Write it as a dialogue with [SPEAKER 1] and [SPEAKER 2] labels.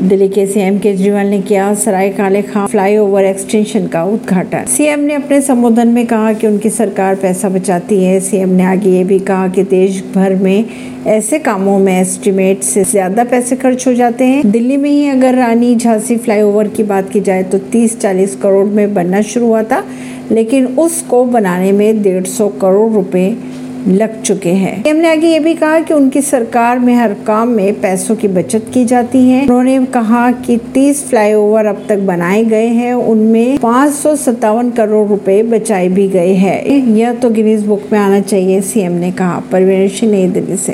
[SPEAKER 1] दिल्ली के सीएम केजरीवाल ने किया सराय काले खां फ्लाईओवर एक्सटेंशन का उद्घाटन। सीएम ने अपने संबोधन में कहा कि उनकी सरकार पैसा बचाती है। सीएम ने आगे ये भी कहा कि देश भर में ऐसे कामों में एस्टिमेट से ज़्यादा पैसे खर्च हो जाते हैं। दिल्ली में ही अगर रानी झांसी फ्लाईओवर की बात की जाए तो 30-40 करोड़ में बनना शुरू हुआ था, लेकिन उसको बनाने में डेढ़ करोड़ रुपए लग चुके हैं। पीएम ने आगे ये भी कहा कि उनकी सरकार में हर काम में पैसों की बचत की जाती है। उन्होंने कहा कि 30 फ्लाईओवर अब तक बनाए गए हैं। उनमें पाँच करोड़ रुपए बचाए भी गए हैं। यह तो गिनीज बुक में आना चाहिए, सीएम ने कहा। परवीन सिंह, नई दिल्ली से।